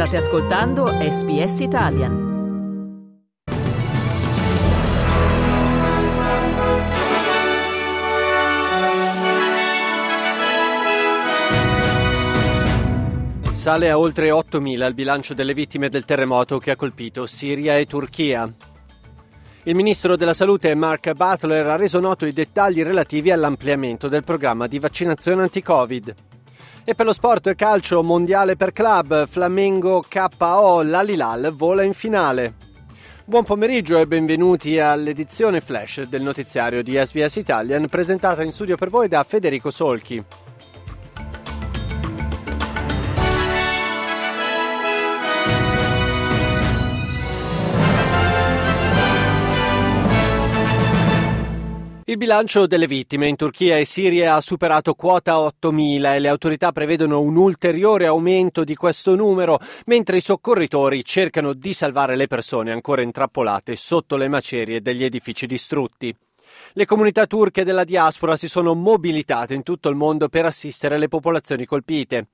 State ascoltando SBS Italian. Sale a oltre 8.000 il bilancio delle vittime del terremoto che ha colpito Siria e Turchia. Il ministro della Salute Mark Butler ha reso noto i dettagli relativi all'ampliamento del programma di vaccinazione anti-Covid. E per lo sport calcio mondiale per club, Flamengo KO, l'Alilal vola in finale. Buon pomeriggio e benvenuti all'edizione flash del notiziario di SBS Italian presentata in studio per voi da Federico Solchi. Il bilancio delle vittime in Turchia e Siria ha superato quota 8.000 e le autorità prevedono un ulteriore aumento di questo numero, mentre i soccorritori cercano di salvare le persone ancora intrappolate sotto le macerie degli edifici distrutti. Le comunità turche della diaspora si sono mobilitate in tutto il mondo per assistere le popolazioni colpite.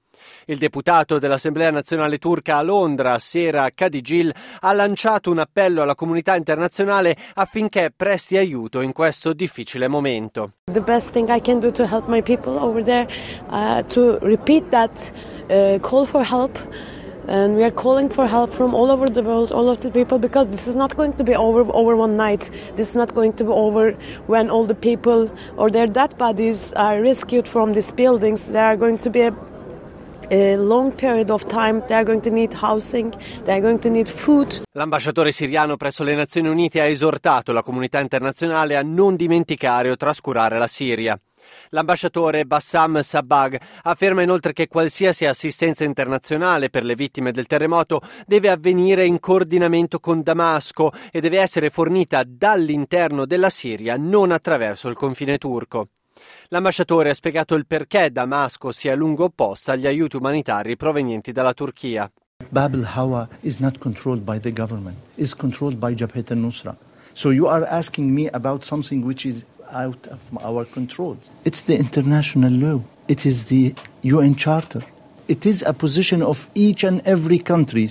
Il deputato dell'Assemblea nazionale turca a Londra, Sera Kadigil, ha lanciato un appello alla comunità internazionale affinché presti aiuto in questo difficile momento. The best thing I can do to help my people over there uh, to repeat that uh, call for help and we are calling for help from all over the world, all of the people, because this is not going to be over over one night. This is not going to be over when all the people or their dead bodies are rescued from these buildings. There are going to be a L'ambasciatore siriano presso le Nazioni Unite ha esortato la comunità internazionale a non dimenticare o trascurare la Siria. L'ambasciatore Bassam Sabag afferma inoltre che qualsiasi assistenza internazionale per le vittime del terremoto deve avvenire in coordinamento con Damasco e deve essere fornita dall'interno della Siria, non attraverso il confine turco. L'ambasciatore ha spiegato il perché Damasco sia a lungo opposta agli aiuti umanitari provenienti dalla Turchia. Bab al-Hawa is not controlled by the government, is controlled by Jabhat al-Nusra. So you are asking me about something which is out of our control. It's the international law. It is the UN Charter. It is a position of each and every country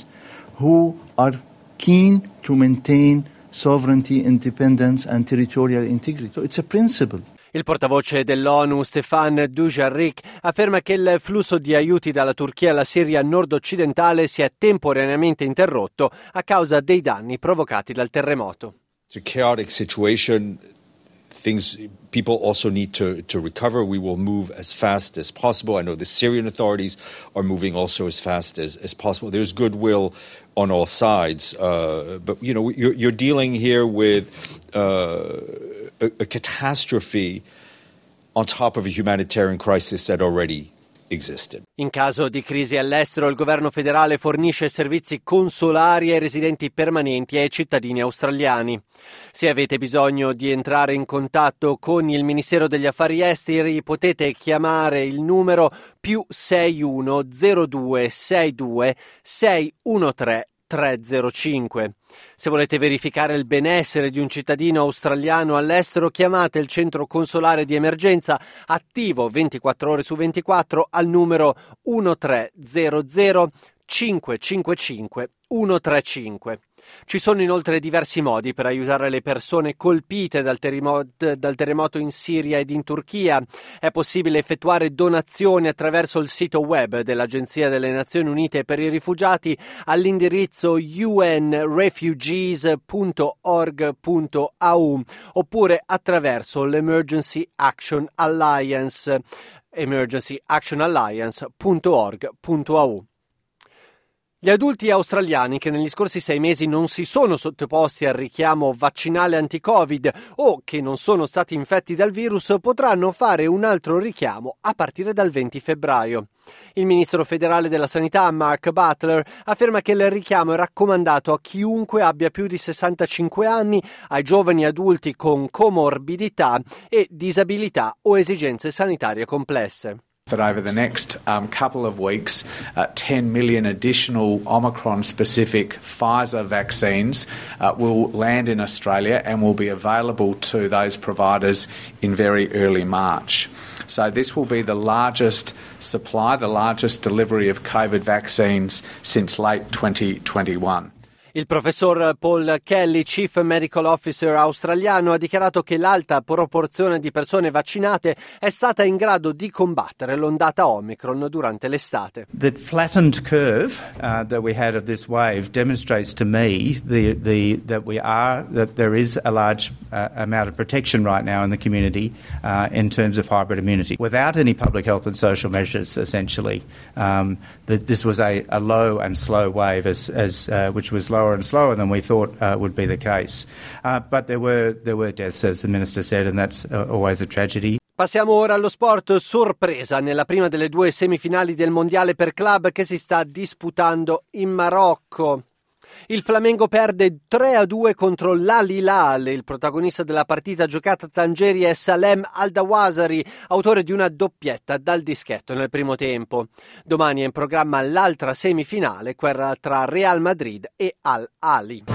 who are keen to maintain sovereignty, independence and territorial integrity. So it's a principle. Il portavoce dell'ONU Stefan Dujarric afferma che il flusso di aiuti dalla Turchia alla Siria nord-occidentale si è temporaneamente interrotto a causa dei danni provocati dal terremoto. It's a chaotic situation. Things people also need to, to recover. We will move as fast as possible. I know the Syrian authorities are moving also as fast as, as possible. There's goodwill on all sides, uh, but you know you're, you're dealing here with uh, a, a catastrophe on top of a humanitarian crisis that already In caso di crisi all'estero, il governo federale fornisce servizi consolari ai residenti permanenti e ai cittadini australiani. Se avete bisogno di entrare in contatto con il Ministero degli Affari Esteri, potete chiamare il numero più 610262 613 305. Se volete verificare il benessere di un cittadino australiano all'estero, chiamate il centro consolare di emergenza attivo 24 ore su 24 al numero 1300 555 135. Ci sono inoltre diversi modi per aiutare le persone colpite dal terremoto, dal terremoto, in Siria ed in Turchia. È possibile effettuare donazioni attraverso il sito web dell'Agenzia delle Nazioni Unite per i Rifugiati all'indirizzo unrefugees.org.au oppure attraverso l'Emergency Action Alliance emergencyactionalliance.org.au. Gli adulti australiani che negli scorsi sei mesi non si sono sottoposti al richiamo vaccinale anti-Covid o che non sono stati infetti dal virus potranno fare un altro richiamo a partire dal 20 febbraio. Il ministro federale della sanità Mark Butler afferma che il richiamo è raccomandato a chiunque abbia più di 65 anni, ai giovani adulti con comorbidità e disabilità o esigenze sanitarie complesse. That over the next um, couple of weeks, uh, 10 million additional Omicron specific Pfizer vaccines uh, will land in Australia and will be available to those providers in very early March. So, this will be the largest supply, the largest delivery of COVID vaccines since late 2021. Il professor Paul Kelly, Chief Medical Officer australiano, ha dichiarato che l'alta proporzione di persone vaccinate è stata in grado di combattere l'ondata Omicron durante l'estate. The flattened curve uh, that we had of this wave demonstrates to me the, the, that we are that there is a large uh, amount of protection right now in the community uh, in terms of hybrid immunity without any public health and social measures. Essentially, um, that this was a, a, low and slow wave, as, as uh, which was low slower and slower than we thought uh, would be the case. Uh, but there were, there were deaths, as the Minister said, and that's uh, always a tragedy. Passiamo ora allo sport. Sorpresa nella prima delle due semifinali del Mondiale per club che si sta disputando in Marocco. Il Flamengo perde 3-2 contro l'Al-Hilal. Il protagonista della partita giocata a Tangeri è Salem Aldawasari, autore di una doppietta dal dischetto nel primo tempo. Domani è in programma l'altra semifinale, quella tra Real Madrid e Al-Ali.